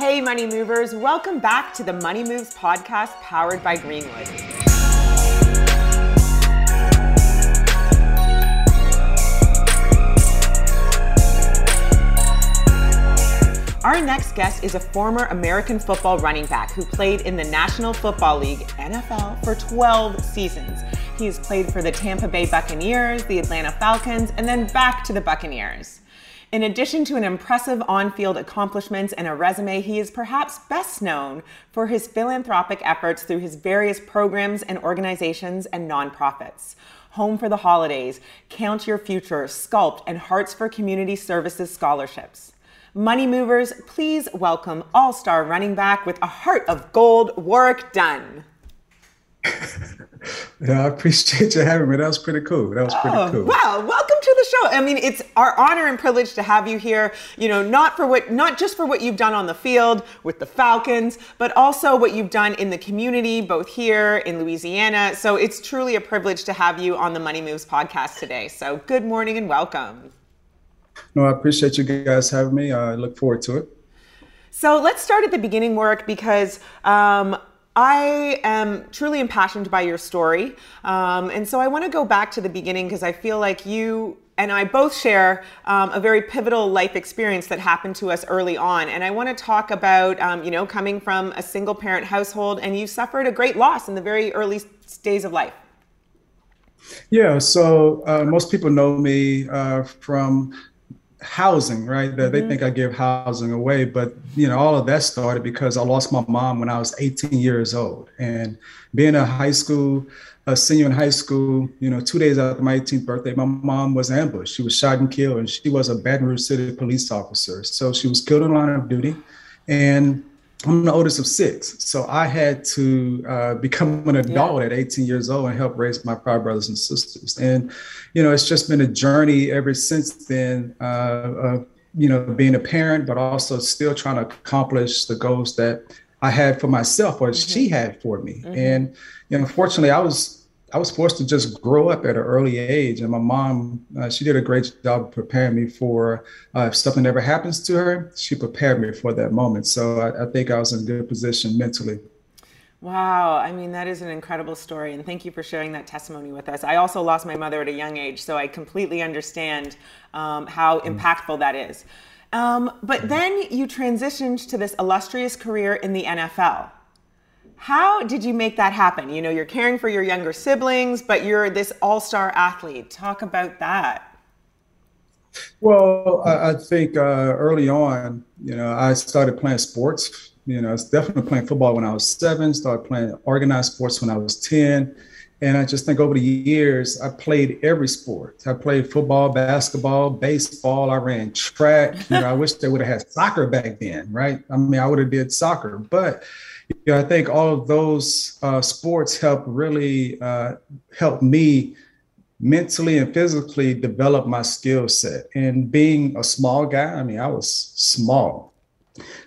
Hey, Money Movers, welcome back to the Money Moves podcast powered by Greenwood. Our next guest is a former American football running back who played in the National Football League, NFL, for 12 seasons. He's played for the Tampa Bay Buccaneers, the Atlanta Falcons, and then back to the Buccaneers. In addition to an impressive on field accomplishments and a resume, he is perhaps best known for his philanthropic efforts through his various programs and organizations and nonprofits. Home for the Holidays, Count Your Future, Sculpt, and Hearts for Community Services scholarships. Money Movers, please welcome all star running back with a heart of gold, Warrick Dunn. yeah, I appreciate you having me. That was pretty cool. That was pretty oh, cool. Wow, the show. I mean, it's our honor and privilege to have you here. You know, not for what, not just for what you've done on the field with the Falcons, but also what you've done in the community, both here in Louisiana. So it's truly a privilege to have you on the Money Moves podcast today. So good morning and welcome. No, I appreciate you guys having me. I look forward to it. So let's start at the beginning, Warrick, because um, I am truly impassioned by your story. Um, and so I want to go back to the beginning because I feel like you and I both share um, a very pivotal life experience that happened to us early on. And I want to talk about, um, you know, coming from a single parent household and you suffered a great loss in the very early days of life. Yeah, so uh, most people know me uh, from housing, right? mm-hmm. They think I give housing away, but you know, all of that started because I lost my mom when I was 18 years old, and being a high school, a senior in high school, you know, two days after my 18th birthday, my mom was ambushed. She was shot and killed, and she was a Baton Rouge City police officer. So she was killed in line of duty, and I'm the oldest of six, so I had to uh, become an adult yeah. at 18 years old and help raise my five brothers and sisters. And you know, it's just been a journey ever since then. Uh, of, you know, being a parent, but also still trying to accomplish the goals that I had for myself or mm-hmm. she had for me. Mm-hmm. And you know, unfortunately, I was I was forced to just grow up at an early age, and my mom, uh, she did a great job preparing me for uh, if something ever happens to her, she prepared me for that moment. So I, I think I was in a good position mentally. Wow, I mean, that is an incredible story, and thank you for sharing that testimony with us. I also lost my mother at a young age, so I completely understand um, how mm. impactful that is. Um, but then you transitioned to this illustrious career in the NFL. How did you make that happen? You know, you're caring for your younger siblings, but you're this all star athlete. Talk about that. Well, I, I think uh, early on, you know, I started playing sports. You know, I was definitely playing football when I was seven. Started playing organized sports when I was ten, and I just think over the years I played every sport. I played football, basketball, baseball. I ran track. You know, I wish they would have had soccer back then, right? I mean, I would have did soccer, but know, I think all of those uh, sports help really uh, help me mentally and physically develop my skill set. And being a small guy, I mean, I was small.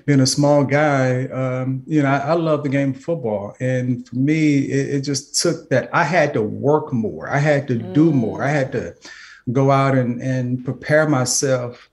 Being a small guy, um, you know, I, I, love the game of football. And for me, it, it, just took that I had to work more. I had to mm. do more. I had to go out and, and prepare myself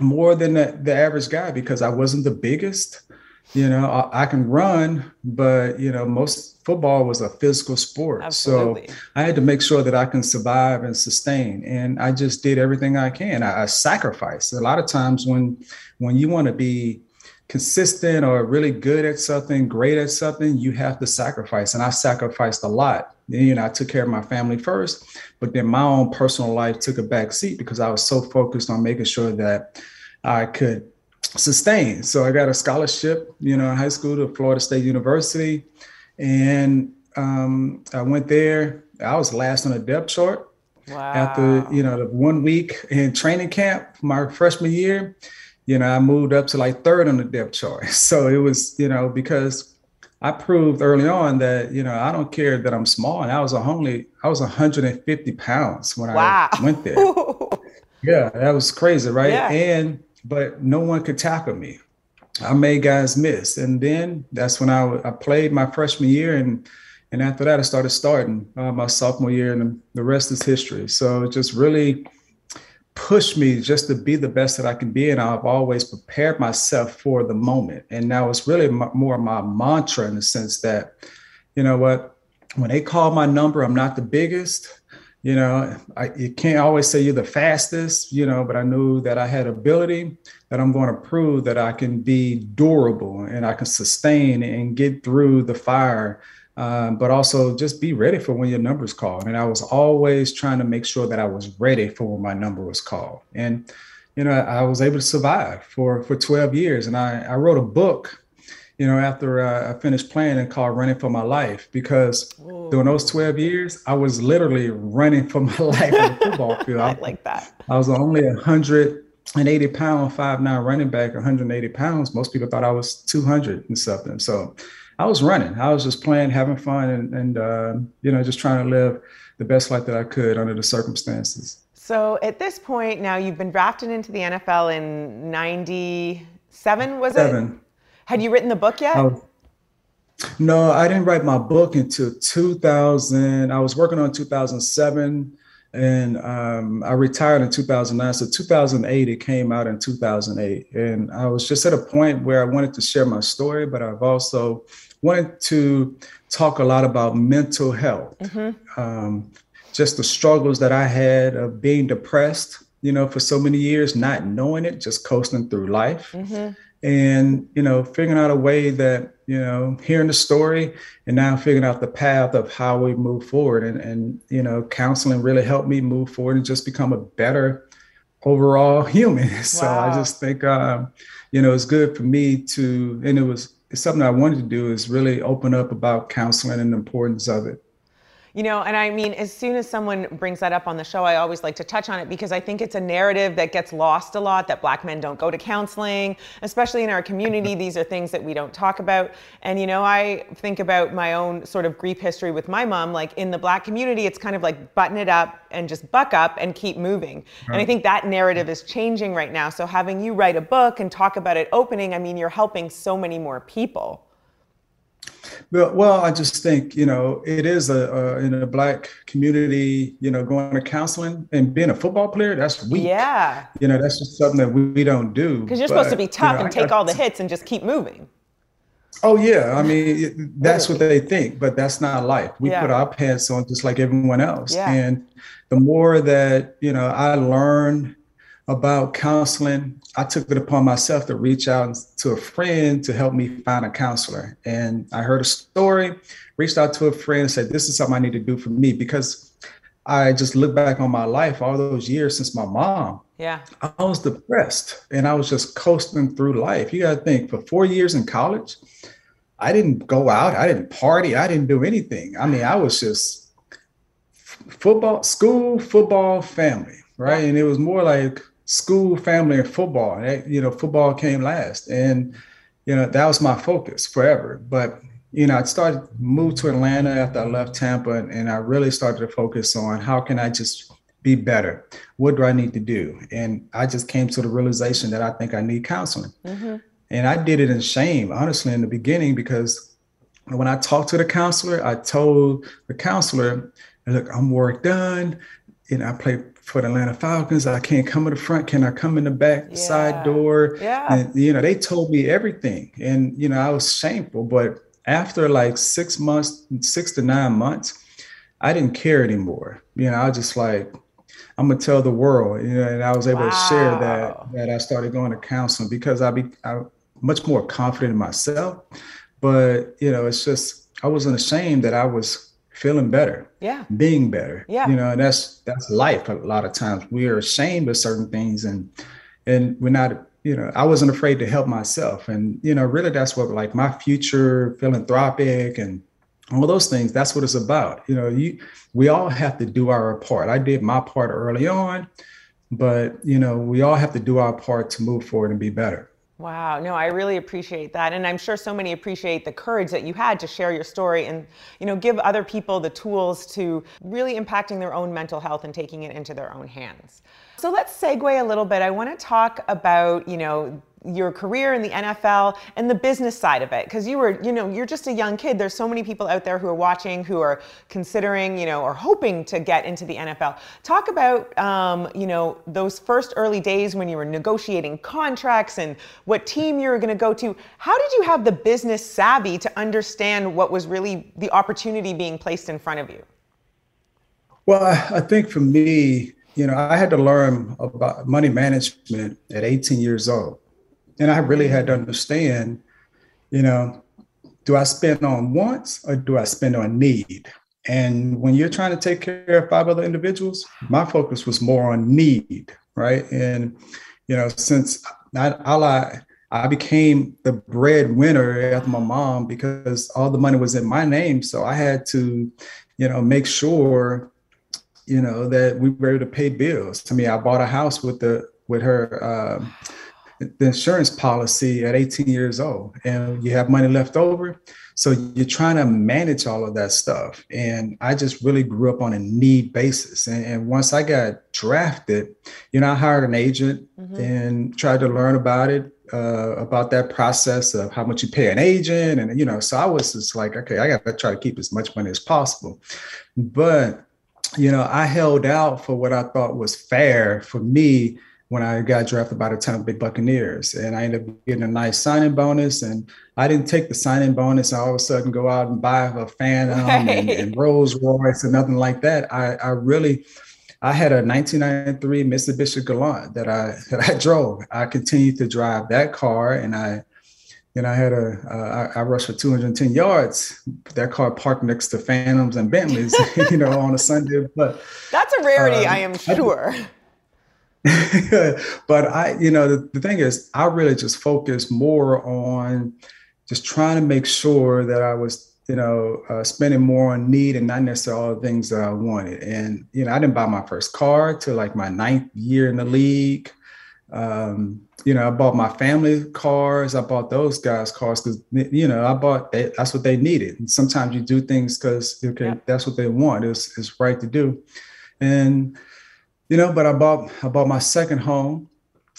more than the, the average guy because I wasn't the biggest. You know, I, I can run, but, you know, most football was a physical sport. Absolutely. So I had to make sure that I can survive and sustain. And I just did everything I can. I, I sacrificed. A lot of times when when you want to be consistent or really good at something, great at something, you have to sacrifice. And I sacrificed a lot. You know, I took care of my family first, but then my own personal life took a back seat because I was so focused on making sure that I could sustain. So I got a scholarship, you know, in high school to Florida State University. And um, I went there. I was last on the depth chart. Wow. After you know the one week in training camp, my freshman year, you know I moved up to like third on the depth chart. So it was you know because I proved early on that you know I don't care that I'm small, and I was only I was 150 pounds when wow. I went there. yeah, that was crazy, right? Yeah. And but no one could tackle me. I made guys miss. And then that's when I, I played my freshman year. And, and after that, I started starting uh, my sophomore year, and the rest is history. So it just really pushed me just to be the best that I can be. And I've always prepared myself for the moment. And now it's really more my mantra in the sense that, you know what, when they call my number, I'm not the biggest you know, I you can't always say you're the fastest, you know, but I knew that I had ability that I'm going to prove that I can be durable and I can sustain and get through the fire. Um, but also just be ready for when your number's called. And I was always trying to make sure that I was ready for when my number was called. And you know, I was able to survive for for 12 years. And I, I wrote a book you know, after uh, I finished playing and called Running for My Life because Ooh. during those 12 years, I was literally running for my life on the football field. I like that. I was only 180 pound, five nine running back, 180 pounds. Most people thought I was 200 and something. So I was running. I was just playing, having fun, and, and uh, you know, just trying to live the best life that I could under the circumstances. So at this point, now you've been drafted into the NFL in 97, was Seven. it? Had you written the book yet? Oh, no, I didn't write my book until 2000. I was working on 2007 and um, I retired in 2009. So 2008, it came out in 2008. And I was just at a point where I wanted to share my story, but I've also wanted to talk a lot about mental health. Mm-hmm. Um, just the struggles that I had of being depressed, you know, for so many years, not knowing it, just coasting through life. Mm-hmm and you know figuring out a way that you know hearing the story and now figuring out the path of how we move forward. And and you know counseling really helped me move forward and just become a better overall human. So i just think um, you know it's good for me to and it was it's something i wanted to do is really open up about counseling and the importance of it you know, and I mean, as soon as someone brings that up on the show, I always like to touch on it because I think it's a narrative that gets lost a lot that black men don't go to counseling, especially in our community. These are things that we don't talk about. And, you know, I think about my own sort of grief history with my mom. Like in the black community, it's kind of like button it up and just buck up and keep moving. Right. And I think that narrative is changing right now. So having you write a book and talk about it opening, I mean, you're helping so many more people. Well, well, I just think you know it is a, a, in a black community. You know, going to counseling and being a football player that's weak. Yeah. You know, that's just something that we, we don't do. Because you're but, supposed to be tough you know, and take I, all the hits and just keep moving. Oh yeah, I mean that's what they think, but that's not life. We yeah. put our pants on just like everyone else. Yeah. And the more that you know, I learn about counseling, I took it upon myself to reach out to a friend to help me find a counselor. And I heard a story, reached out to a friend and said, This is something I need to do for me because I just look back on my life, all those years since my mom. Yeah. I was depressed and I was just coasting through life. You got to think for four years in college, I didn't go out, I didn't party, I didn't do anything. I mean, I was just football, school, football, family, right? And it was more like school, family, and football. And, you know, football came last. And, you know, that was my focus forever. But you know, I started moved to Atlanta after I left Tampa, and I really started to focus on how can I just be better? What do I need to do? And I just came to the realization that I think I need counseling. Mm-hmm. And I did it in shame, honestly, in the beginning, because when I talked to the counselor, I told the counselor, look, I'm Warrick Dunn. You know, I play for the Atlanta Falcons. I can't come in the front. Can I come in the back yeah. side door? Yeah. And, you know, they told me everything. And, you know, I was shameful, but after like six months, six to nine months, I didn't care anymore. You know, I was just like, I'm gonna tell the world, you know, and I was able wow. to share that that I started going to counseling because I be I much more confident in myself. But you know, it's just I wasn't ashamed that I was feeling better, yeah, being better, yeah. You know, and that's that's life. A lot of times we are ashamed of certain things, and and we're not you know, I wasn't afraid to help myself. And, you know, really that's what like my future philanthropic and all those things, that's what it's about. You know, you we all have to do our part. I did my part early on, but you know, we all have to do our part to move forward and be better. Wow, no, I really appreciate that. And I'm sure so many appreciate the courage that you had to share your story and, you know, give other people the tools to really impacting their own mental health and taking it into their own hands. So let's segue a little bit. I want to talk about, you know, your career in the NFL and the business side of it. Because you were you know you're just a young kid. There's so many people out there who are watching who are considering you know or hoping to get into the NFL talk about um, you know those first early days when you were negotiating contracts and what team you were going to go to. How did you have the business savvy to understand what was really the opportunity being placed in front of you? Well I think for me you know, I had to learn about money management at 18 years old. And I really had to understand, you know, do I spend on wants or do I spend on need? And when you're trying to take care of five other individuals, my focus was more on need, right? And, you know, since I, I, I became the breadwinner after my mom because all the money was in my name. So I had to, you know, make sure you know, that we were able to pay bills. To me, I bought a house with the with her uh, the insurance policy at 18 years old, and you have money left over. So you're trying to manage all of that stuff. And I just really grew up on a need basis. And, and once I got drafted, you know, I hired an agent mm-hmm. and tried to learn about it, uh, about that process of how much you pay an agent. And, you know, so I was just like, okay, I got to try to keep as much money as possible. But you know, I held out for what I thought was fair for me when I got drafted by the Tampa Bay Buccaneers. And I ended up getting a nice signing bonus. And I didn't take the signing bonus and all of a sudden go out and buy a Phantom right. and, and Rolls Royce and nothing like that. I, I really, I had a 1993 Mitsubishi Galant that I that I drove. I continued to drive that car, and I and I had a uh, I, I rushed for 210 yards. That car parked next to Phantoms and Bentleys, you know, on a Sunday. But that's a rarity, um, I am sure. I, but I, you know, the, the thing is, I really just focused more on just trying to make sure that I was, you know, uh, spending more on need and not necessarily all the things that I wanted. And you know, I didn't buy my first car till like my ninth year in the league. Um, you know, I bought my family cars. I bought those guys cars because you know I bought they, that's what they needed. And sometimes you do things because okay, yeah. that's what they want. It's it's right to do, and you know. But I bought I bought my second home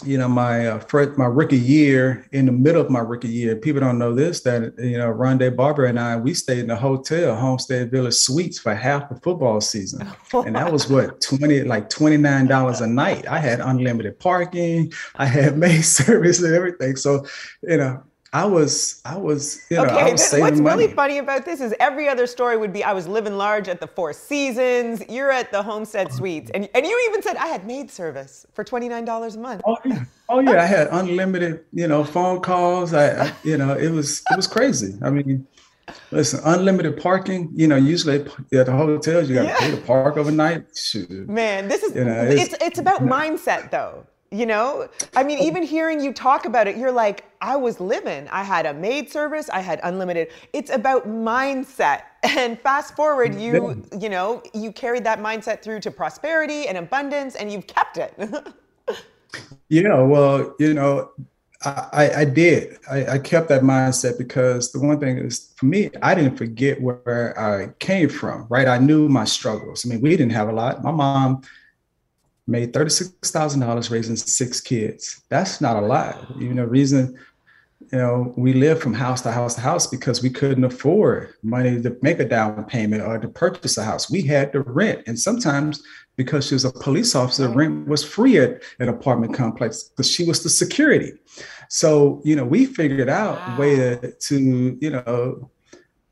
you know, my uh, first, my rookie year, in the middle of my rookie year, people don't know this that you know, Rondé Barber and I, we stayed in a hotel, Homestead Village Suites, for half the football season, and that was what twenty, like twenty nine dollars a night. I had unlimited parking, I had maid service and everything. So, you know, I was, I was, you know, okay, I was saving what's money. really funny about this is every other story would be I was living large at the Four Seasons. You're at the Homestead oh, Suites, and and you even said I had maid service for twenty nine dollars a month. Oh yeah, oh yeah, I had unlimited, you know, phone calls. I, I, you know, it was it was crazy. I mean, Listen, unlimited parking. You know, usually at the hotels you got to yeah. pay to park overnight. Shoot. Man, this is you know, it's, it's, it's about mindset though. You know, I mean, oh. even hearing you talk about it, you're like, I was living. I had a maid service. I had unlimited. It's about mindset. And fast forward, you you know, you carried that mindset through to prosperity and abundance, and you've kept it. yeah, well, you know, I, I did. I, I, kept that mindset because the one thing is for me, I didn't forget where I came from, right? I knew my struggles. I mean, we didn't have a lot. My mom made $36,000 raising six kids. That's not a lot. You know, reason, you know, we lived from house to house to house because we couldn't afford money to make a down payment or to purchase a house. We had to rent. And sometimes because she was a police officer, rent was free at an apartment complex because she was the security. So, you know, we figured out wow. a way to, to, you know,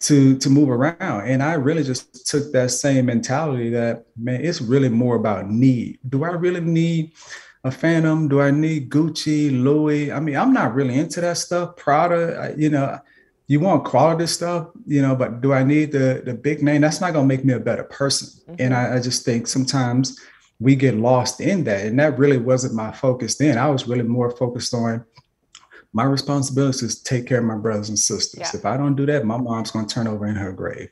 to to move around. And I really just took that same mentality that, man, it's really more about need. Do I really need a Phantom? Do I need Gucci, Louis? I mean, I'm not really into that stuff. Prada, you know, you want quality stuff, you know, but do I need the the big name? That's not gonna make me a better person. Mm-hmm. And I, I, just think sometimes we get lost in that. And that really wasn't my focus then. I was really more focused on my responsibility is to take care of my brothers and sisters. If I don't do that, my mom's gonna turn over in her grave.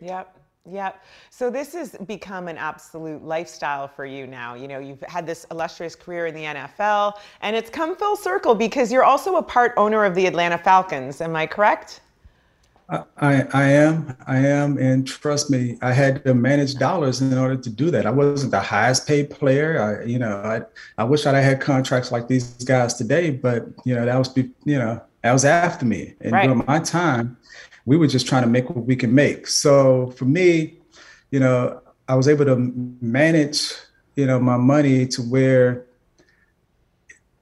Yep. Yep. So this has become an absolute lifestyle for you now. You know, you've had this illustrious career in the NFL, and it's come full circle because you're also a part owner of the Atlanta Falcons. Am I correct? I, I am, I am, and trust me, I had to manage dollars in order to do that. I wasn't the highest paid player. I, you know, I, I wish I'd had contracts like these guys today, but you know, that was, you know, that was after me. And right. during my time, we were just trying to make what we can make. So for me, you know, I was able to manage, you know, my money to where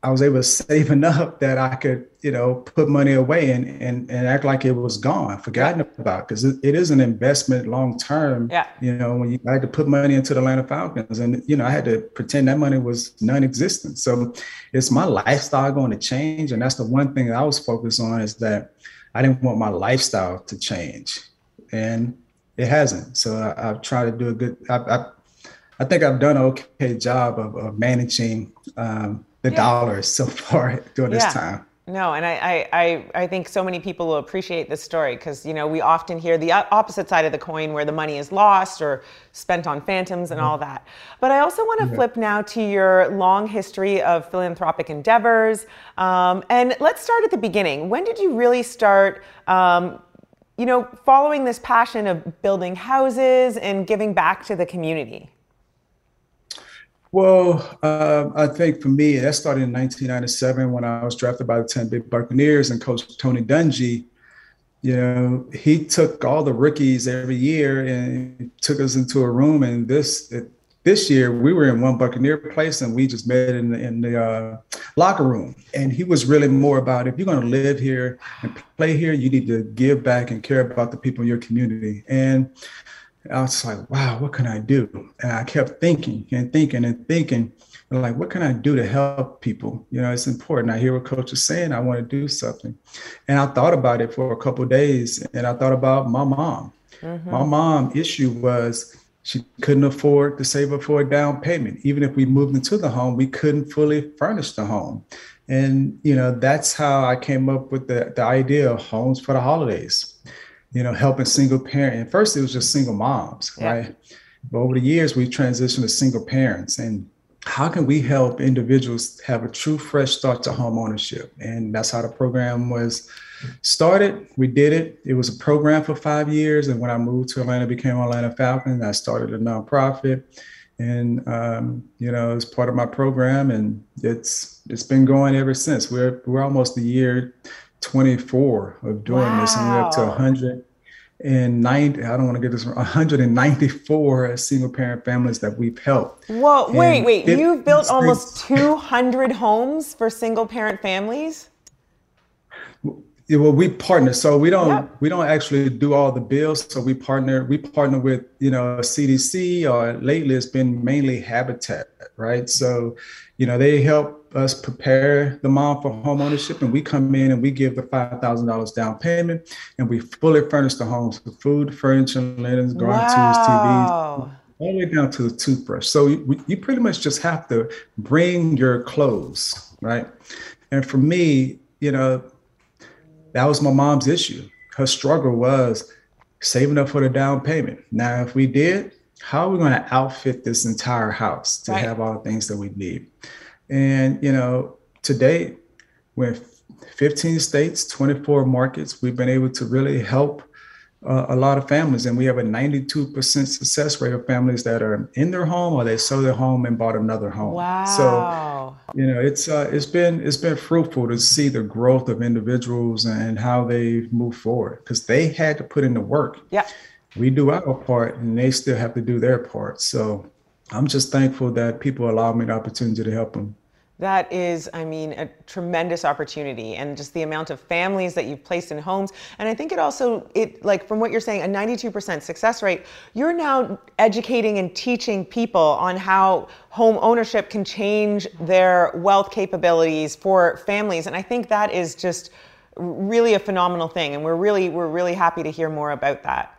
I was able to save enough that I could, you know, put money away and and, and act like it was gone, forgotten about, because it, it is an investment long term. Yeah. You know, when you I had to put money into the Atlanta Falcons, and you know, I had to pretend that money was non-existent. So, it's my lifestyle going to change, and that's the one thing I was focused on is that I didn't want my lifestyle to change, and it hasn't. So I, have tried to do a good. I, I, I think I've done an okay job of, of managing um, the yeah. dollars so far during yeah. this time. No, and I, I, I think so many people will appreciate this story because you know we often hear the opposite side of the coin where the money is lost or spent on phantoms and mm-hmm. all that. But I also want to flip now to your long history of philanthropic endeavors, um, and let's start at the beginning. When did you really start? Um, you know, following this passion of building houses and giving back to the community. Well, uh, I think for me, that started in 1997 when I was drafted by the Tampa Bay Buccaneers and Coach Tony Dungy. You know, he took all the rookies every year and took us into a room. And this this year, we were in one Buccaneer place and we just met in the, in the uh, locker room. And he was really more about if you're going to live here and play here, you need to give back and care about the people in your community. And I was like, wow, what can I do? And I kept thinking and thinking and thinking, like, what can I do to help people? You know, it's important. I hear what coach is saying. I want to do something. And I thought about it for a couple days and I thought about my mom. Mm-hmm. My mom issue was she couldn't afford to save up for a down payment. Even if we moved into the home, we couldn't fully furnish the home. And, you know, that's how I came up with the, the idea of homes for the holidays you know, helping single parent. And first, it was just single moms, yeah. right? But over the years, we transitioned to single parents. And how can we help individuals have a true fresh start to home ownership? And that's how the program was started. We did it. It was a program for five years. And when I moved to Atlanta, became Atlanta Falcon, I started a nonprofit. And um, you know, it's part of my program, and it's it's been going ever since. We're we're almost a year 24 of doing wow. this, and we're up to 190. I don't want to get this wrong. 194 single parent families that we've helped. Whoa! Wait, wait! You've built almost 200 homes for single parent families. Yeah, well, we partner, so we don't yep. we don't actually do all the bills. So we partner we partner with you know CDC or lately it's been mainly Habitat, right? So, you know they help us prepare the mom for home ownership, and we come in and we give the five thousand dollars down payment, and we fully furnish the homes with food, furniture, linens, garden wow. tools, TVs, all the way down to the toothbrush. So you, you pretty much just have to bring your clothes, right? And for me, you know, that was my mom's issue. Her struggle was saving up for the down payment. Now, if we did, how are we going to outfit this entire house to right. have all the things that we need? And, you know, today, with 15 states, 24 markets, we've been able to really help uh, a lot of families, and we have a 92% success rate of families that are in their home or they sold their home and bought another home. Wow! So you know, it's uh, it's been it's been fruitful to see the growth of individuals and how they move forward because they had to put in the work. Yeah, we do our part, and they still have to do their part. So I'm just thankful that people allow me the opportunity to help them that is, I mean, a tremendous opportunity and just the amount of families that you've placed in homes. And I think it also, it like from what you're saying, a 92% success rate, you're now educating and teaching people on how home ownership can change their wealth capabilities for families. And I think that is just really a phenomenal thing. And we're really, we're really happy to hear more about that.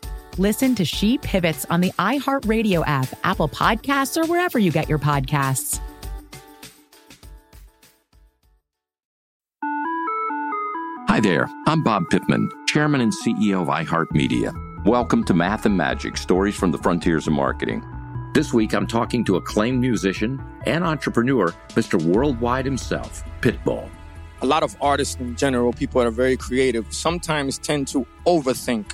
Listen to She Pivots on the iHeartRadio app, Apple Podcasts, or wherever you get your podcasts. Hi there, I'm Bob Pittman, Chairman and CEO of iHeartMedia. Welcome to Math and Magic Stories from the Frontiers of Marketing. This week, I'm talking to acclaimed musician and entrepreneur, Mr. Worldwide himself, Pitbull. A lot of artists in general, people that are very creative, sometimes tend to overthink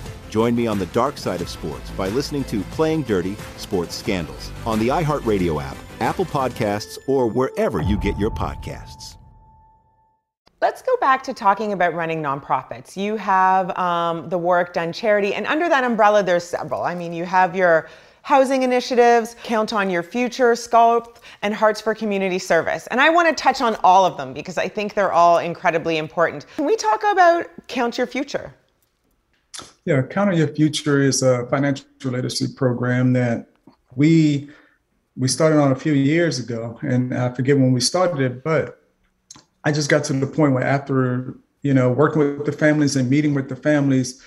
Join me on the dark side of sports by listening to Playing Dirty Sports Scandals on the iHeartRadio app Apple Podcasts, or wherever you get your podcasts. Let's go back to talking about running nonprofits. You have um, the Warrick Dunn charity, and under that umbrella, there's several. I mean, you have your housing initiatives, Count on Your Future, Sculpt, and Hearts for Community Service. And I want to touch on all of them because I think they're all incredibly important. Can we talk about Count Your Future? Yeah, Count on Your Future is a financial literacy program that we we started on a few years ago, and I forget when we started it, but I just got to the point where after you know working with the families and meeting with the families,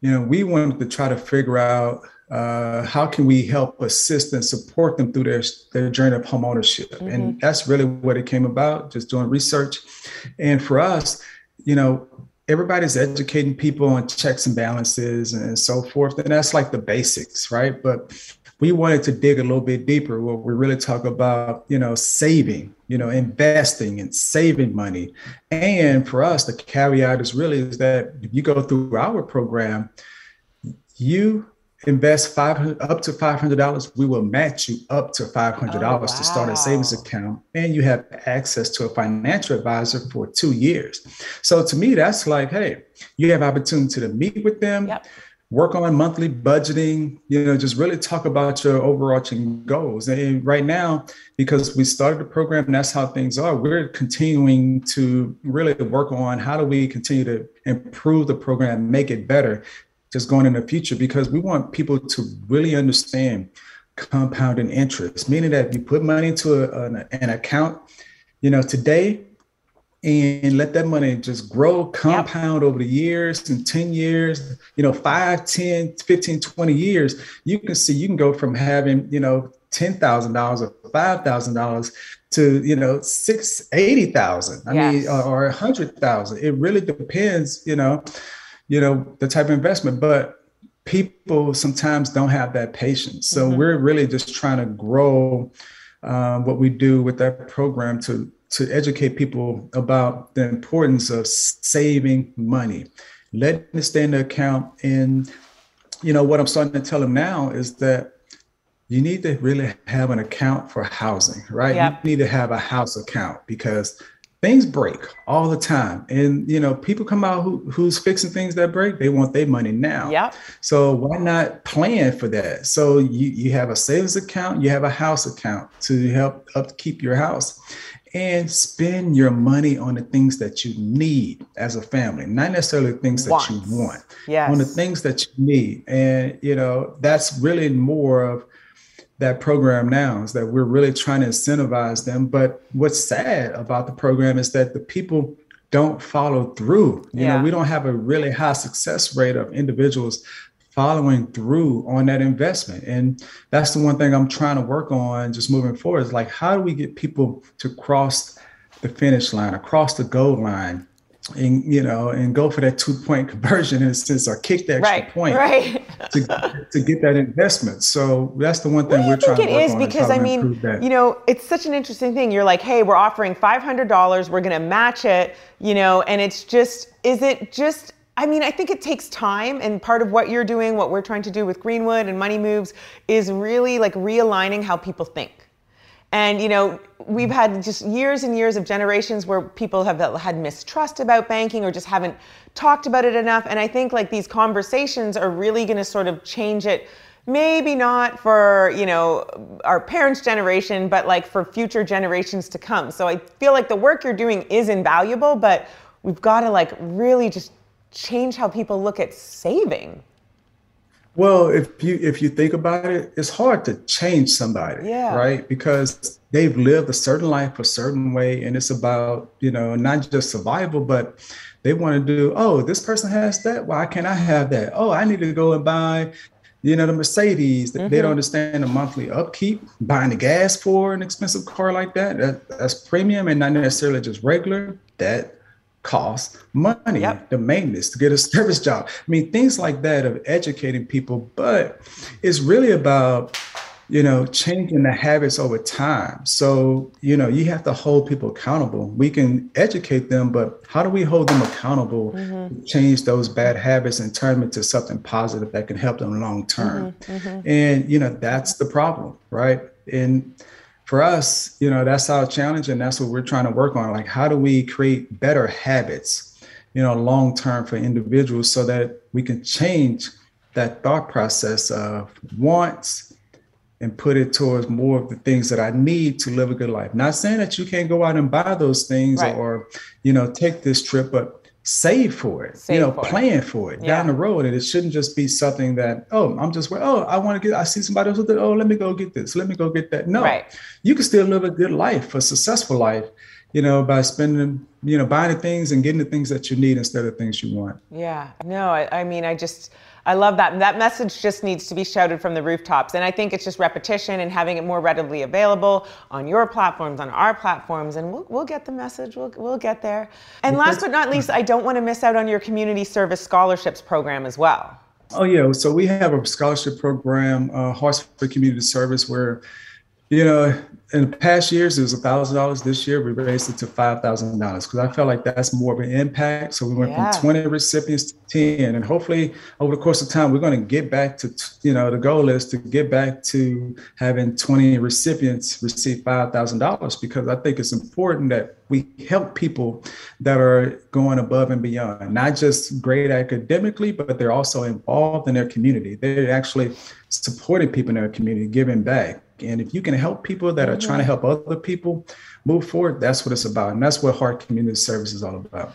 you know, we wanted to try to figure out uh, how can we help assist and support them through their their journey of homeownership, mm-hmm. and that's really what it came about. Just doing research, and for us, you know, everybody's educating people on checks and balances and so forth, and that's like the basics, right? But we wanted to dig a little bit deeper where we really talk about you know saving you know investing and saving money and for us the caveat is really is that if you go through our program you invest 500 up to $500 we will match you up to $500 oh, wow. to start a savings account and you have access to a financial advisor for two years. So to me that's like hey you have opportunity to meet with them yep. work on monthly budgeting you know just really talk about your overarching goals. And right now because we started the program and that's how things are we're continuing to really work on how do we continue to improve the program make it better just going in the future because we want people to really understand compounding interest meaning that if you put money into a, an, an account you know today and let that money just grow, compound over the years and 10 years, you know, 5, 10, 15, 20 years, you can see you can go from having, you know, $10,000 or $5,000 to, you know, six, 80,000. I yes. mean, or, or a hundred thousand. It really depends, you know, you know, the type of investment, but people sometimes don't have that patience. So mm-hmm. we're really just trying to grow um, what we do with that program to to educate people about the importance of saving money, letting it stay in the account. And you know what I'm starting to tell them now is that you need to really have an account for housing, right? Yep. You need to have a house account because things break all the time and you know people come out who, who's fixing things that break they want their money now yeah so why not plan for that so you you have a savings account you have a house account to help upkeep your house and spend your money on the things that you need as a family, not necessarily things that you want. Yes. On the things that you need. And you know, that's really more of that program now is that we're really trying to incentivize them. But what's sad about the program is that the people don't follow through. You yeah. know, we don't have a really high success rate of individuals following through on that investment. And that's the one thing I'm trying to work on just moving forward is like, how do we get people to cross the finish line, across the goal line? And you know, and go for that two point conversion in a sense, or kick that right, point right. to, to get that investment. So that's the one thing we're trying to work it is because I mean, you know, it's such an interesting thing. You're like, hey, we're offering five hundred dollars, we're going to match it, you know, and it's just, is it just I mean, I think it takes time, and part of what you're doing, what we're trying to do with Greenwood and Money Moves, is really like realigning how people think. And you know, we've had just years and years of generations where people have had mistrust about banking or just haven't talked about it enough. And I think like these conversations are really going to sort of change it. Maybe not for you know our parents' generation, but like for future generations to come. So I feel like the work you're doing is invaluable, but we've got to like really just change how people look at saving? Well, if you if you think about it, it's hard to change somebody, yeah. right? Because they've lived a certain life a certain way, and it's about you know not just survival, but they want to do. Oh, this person has that. Why can't I have that? Oh, I need to go and buy, you know, the Mercedes. Mm-hmm. They don't understand the monthly upkeep. Buying the gas for an expensive car like that, that that's premium and not necessarily just regular. That costs money, yep. the maintenance to get a service job. I mean, things like that of educating people, but it's really about, you know, changing the habits over time. So, you know, you have to hold people accountable. We can educate them, but how do we hold them accountable, mm-hmm. change those bad habits and turn them into something positive that can help them long term? Mm-hmm. Mm-hmm. And, you know, that's the problem, right? And for us, you know, that's our challenge and that's what we're trying to work on. Like, how do we create better habits, you know, long term for individuals so that we can change that thought process of wants and put it towards more of the things that I need to live a good life. Not saying that you can't go out and buy those things right. or, you know, take this trip, but save for it, Save you know, plan for it Yeah. down the road. And it shouldn't just be something that, oh, I'm just, oh, I want to get, I see somebody else with it. Oh, let me go get this. Let me go get that. No, Right. you can still live a good life, a successful life, you know, by spending, you know, buying the things and getting the things that you need instead of things you want. Yeah, no, I, I mean, I just, I love that. And that message just needs to be shouted from the rooftops. And I think it's just repetition and having it more readily available on your platforms, on our platforms, and we'll, we'll get the message. We'll, we'll get there. And last but not least, I don't want to miss out on your community service scholarships program as well. Oh yeah, so we have a scholarship program, uh, for Community Service, where you know in the past years it was a thousand dollars. This year we raised it to five thousand dollars because I felt like that's more of an impact. So we went Yeah. from twenty recipients to ten, and hopefully over the course of time we're going to get back to you know the goal is to get back to having twenty recipients receive five thousand dollars because I think it's important that we help people that are going above and beyond, not just great academically, but they're also involved in their community. They're actually supporting people in their community, giving back. And if you can help people that are trying to mm-hmm. help other people move forward, that's what it's about. And that's what Heart Community Service is all about.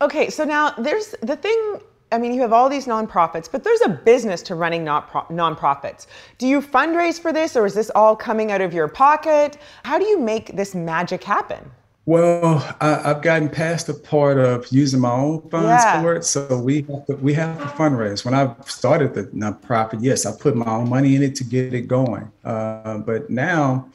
Okay, so now there's the thing. I mean, you have all these nonprofits, but there's a business to running not pro- nonprofits. Do you fundraise for this, or is this all coming out of your pocket? How do you make this magic happen? Well, I, I've gotten past the part of using my own funds Yeah. for it, so we have to we have to fundraise. When I started the nonprofit, yes, I put my own money in it to get it going. Uh, but now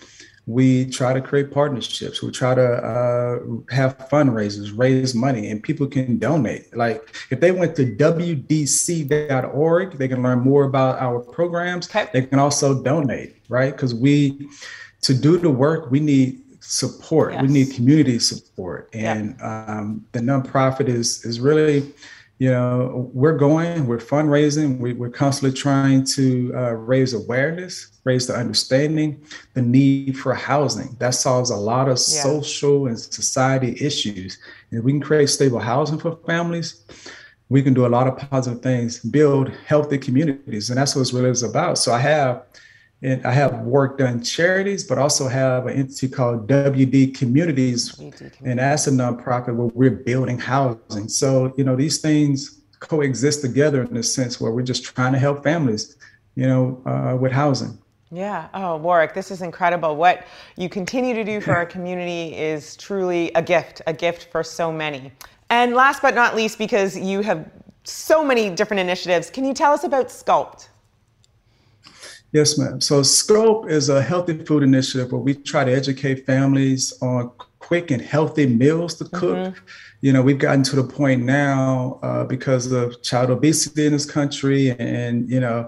we try to create partnerships. We try to uh, have fundraisers, raise money, and people can donate. Like if they went to WDC.org, they can learn more about our programs. They can also donate, right? Because we, to do the work, we need support. We need community support, and um, the nonprofit is is really, you know, we're going, we're fundraising, we, we're constantly trying to uh, raise awareness, raise the understanding, the need for housing. That solves a lot of Yeah. social and society issues. And we can create stable housing for families, we can do a lot of positive things, build healthy communities, and that's what it's really is about. So I have, and I have Warrick Dunn Charities, but also have an entity called WD Communities, and that's a nonprofit where we're building housing. So you know these things coexist together in a sense where we're just trying to help families, you know, uh, with housing. Yeah. Oh, Warrick, this is incredible. What you continue to do for our community is truly a gift, a gift for so many. And last but not least, because you have so many different initiatives, can you tell us about Sculpt? Yes, ma'am. So Scope is a healthy food initiative where we try to educate families on quick and healthy meals to cook. You know, we've gotten to the point now uh, because of child obesity in this country and, you know,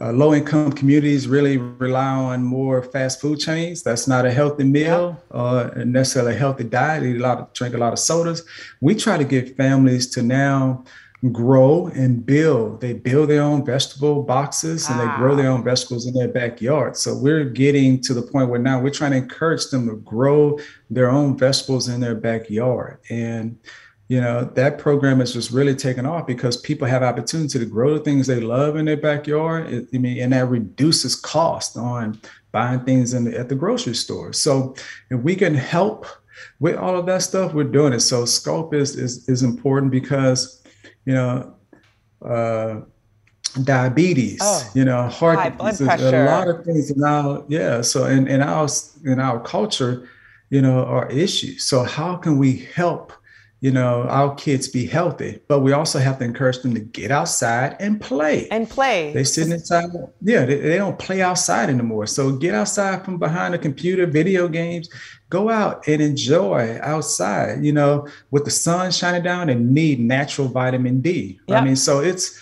uh, low income communities really rely on more fast food chains. That's not a healthy meal or necessarily a healthy diet. They eat a lot of, drink a lot of sodas. We try to get families to now grow and build. They build their own vegetable boxes and they grow their own vegetables in their backyard. So we're getting to the point where now we're trying to encourage them to grow their own vegetables in their backyard. And you know that program is just really taken off because people have opportunity to grow the things they love in their backyard. It- I mean, and that reduces cost on buying things in the, at the grocery store. So if we can help with all of that stuff, we're doing it. So scope is is, is important because you know uh, diabetes, Oh, you know, heart high blood disease, a lot of things in our yeah. So in, in our in our culture, you know, are issues. So how can we help? You know, our kids be healthy, but we also have to encourage them to get outside and play. And play. They sit inside. Yeah, they, they don't play outside anymore. So get outside from behind a computer, video games. Go out and enjoy outside. You know, with the sun shining down, and need natural vitamin D. I Yep. mean, so it's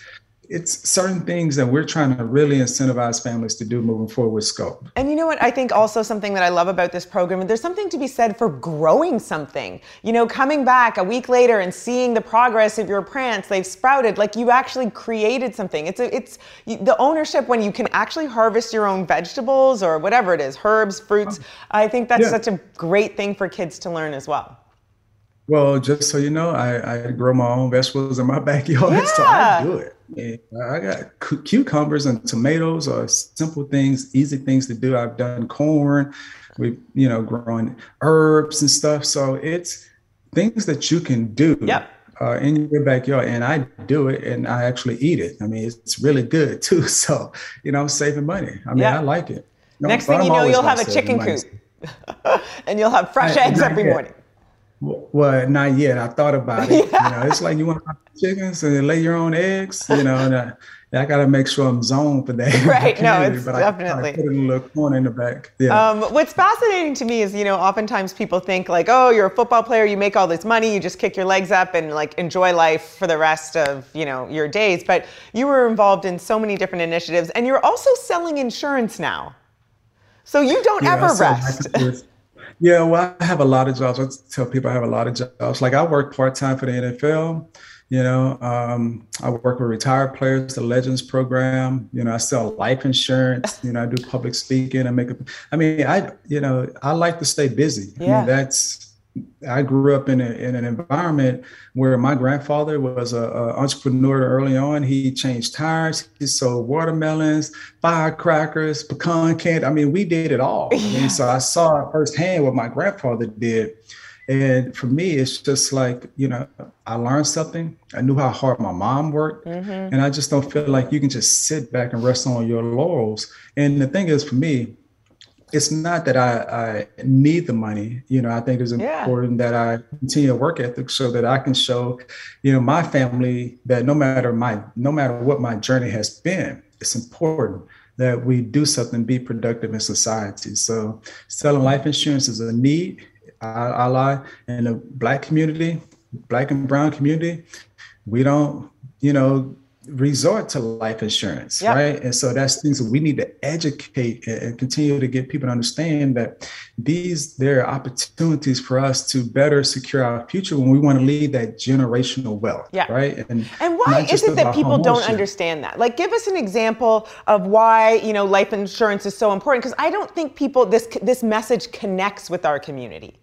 it's certain things that we're trying to really incentivize families to do moving forward with Scope. And you know what? I think also something that I love about this program, there's something to be said for growing something. You know, coming back a week later and seeing the progress of your plants, they've sprouted, like you actually created something. It's a, it's the ownership when you can actually harvest your own vegetables or whatever it is, herbs, fruits. Um, I think that's Yeah. such a great thing for kids to learn as well. Well, just so you know, I, I grow my own vegetables in my backyard, so I do it. And I got cu- cucumbers and tomatoes are simple things, easy things to do. I've done corn, we you know growing herbs and stuff. So it's things that you can do uh, in your backyard, and I do it, and I actually eat it. I mean, it's really good too. So, you know, saving money. I mean, yeah. I like it. You know, Next thing you know, you'll have a chicken coop, and you'll have fresh I, eggs every morning. Well, not yet. I thought about it. yeah. You know, it's like you want to chickens and lay your own eggs. You know, and, uh, I got to make sure I'm zoned for that. Right. no, it's but definitely. I, I put a little corner in the back. Yeah. Um, what's fascinating to me is, you know, oftentimes people think like, oh, you're a football player, you make all this money, you just kick your legs up and like enjoy life for the rest of, you know, your days. But you were involved in so many different initiatives, and you're also selling insurance now. So you don't yeah, ever rest. Yeah, well, I have a lot of jobs. I tell people I have a lot of jobs. Like I work part time for the NFL. You know, um, I work with retired players, the Legends program. You know, I sell life insurance. You know, I do public speaking. I make. A, I mean, I you know, I like to stay busy. Yeah. I mean, that's I grew up in, a, in an environment where my grandfather was an entrepreneur early on. He changed tires, he sold watermelons, firecrackers, pecan candy. I mean, we did it all. Yeah. I mean, so I saw firsthand what my grandfather did. And for me, it's just like, you know, I learned something. I knew how hard my mom worked. Mm-hmm. And I just don't feel like you can just sit back and rest on your laurels. And the thing is, for me, it's not that I, I need the money. You know, I think it's important yeah. that I continue a work ethic so that I can show, you know, my family that no matter my no matter what my journey has been, it's important that we do something, be productive in society. So selling life insurance is a need. I, I lie in the black community, black and brown community. We don't, you know, resort to life insurance, yep. right? And so that's things that we need to educate and continue to get people to understand that these there are opportunities for us to better secure our future when we want to leave that generational wealth, yeah. right? And and why is it that people don't understand that? Like, give us an example of why you know life insurance is so important because I don't think people this this message connects with our community.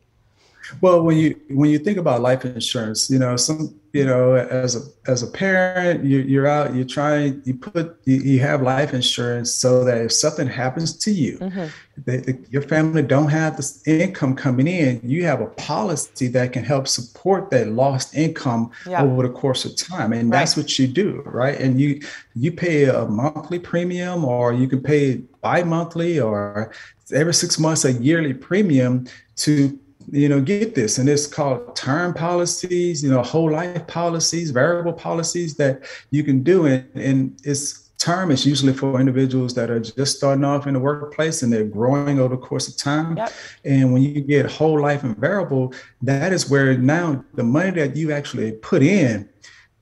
Well, when you when you think about life insurance, you know, some you know, as a as a parent, you, you're out, you're trying, you put, you, you have life insurance so that if something happens to you, mm-hmm. your family don't have this income coming in, you have a policy that can help support that lost income yeah. over the course of time, and right. that's what you do, right? And you you pay a monthly premium, or you can pay bi-monthly, or every six months a yearly premium to you know, get this. And it's called term policies, you know, whole life policies, variable policies that you can do. And, and it's term is usually for individuals that are just starting off in the workplace and they're growing over the course of time. Yep. And when you get whole life and variable, that is where now the money that you actually put in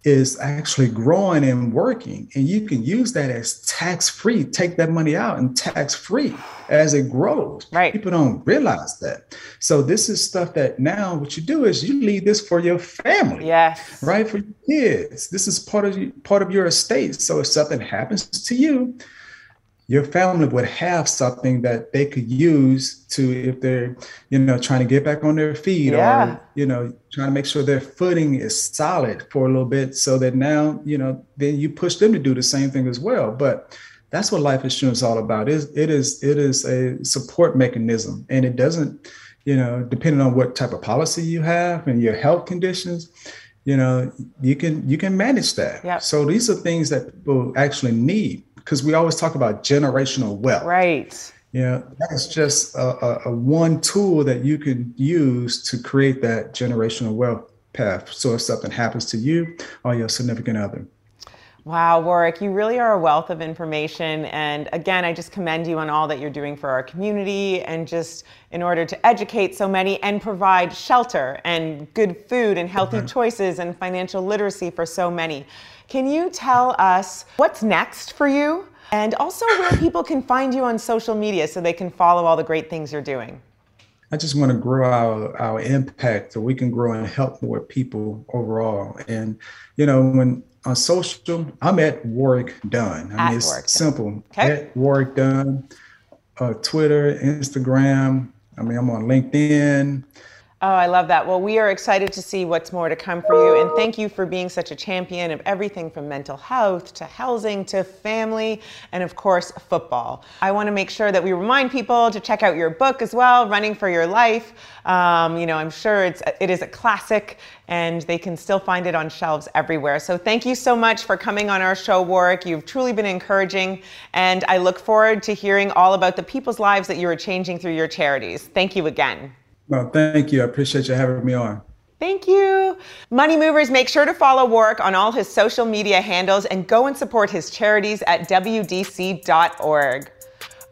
is actually growing and working and you can use that as tax free take that money out and tax free as it grows. Right. People don't realize that. So this is stuff that now what you do is you leave this for your family yes. right? For your kids. This is part of part of your estate. So if something happens to you your family would have something that they could use to if they're you know trying to get back on their feet yeah. or you know trying to make sure their footing is solid for a little bit so that now you know then you push them to do the same thing as well. But that's what life insurance is all about. It is it is it is a support mechanism. And it doesn't you know depending on what type of policy you have and your health conditions you know you can you can manage that. Yep. so these are things that people actually need because we always talk about generational wealth. Right. Yeah, that's just a, a, a, one tool that you can use to create that generational wealth path. So if something happens to you or your significant other. Wow, Warrick, you really are a wealth of information. And again, I just commend you on all that you're doing for our community and just in order to educate so many and provide shelter and good food and healthy choices and financial literacy for so many. Can you tell us what's next for you? And also where people can find you on social media so they can follow all the great things you're doing. I just want to grow our, our impact so we can grow and help more people overall. And, you know, when on social, I'm at Warrick Dunn. I mean, it's Warrick simple. Okay. At Warrick Dunn, uh, Twitter, Instagram. I mean, I'm on LinkedIn. Oh, I love that. Well, we are excited to see what's more to come for you. And thank you for being such a champion of everything from mental health to housing to family and, of course, football. I want to make sure that we remind people to check out your book as well, Running for Your Life. Um, you know, I'm sure it's, it is a classic and they can still find it on shelves everywhere. So thank you so much for coming on our show, Warrick. You've truly been encouraging. And I look forward to hearing all about the people's lives that you are changing through your charities. Thank you again. No, thank you. I appreciate you having me on. Thank you. Money Movers, make sure to follow Warrick on all his social media handles and go and support his charities at WDC.org.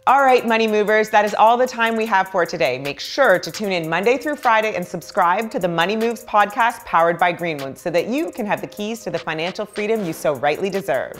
All right, Money Movers, that is all the time we have for today. Make sure to tune in Monday through Friday and subscribe to the Money Moves podcast powered by Greenwood so that you can have the keys to the financial freedom you so rightly deserve.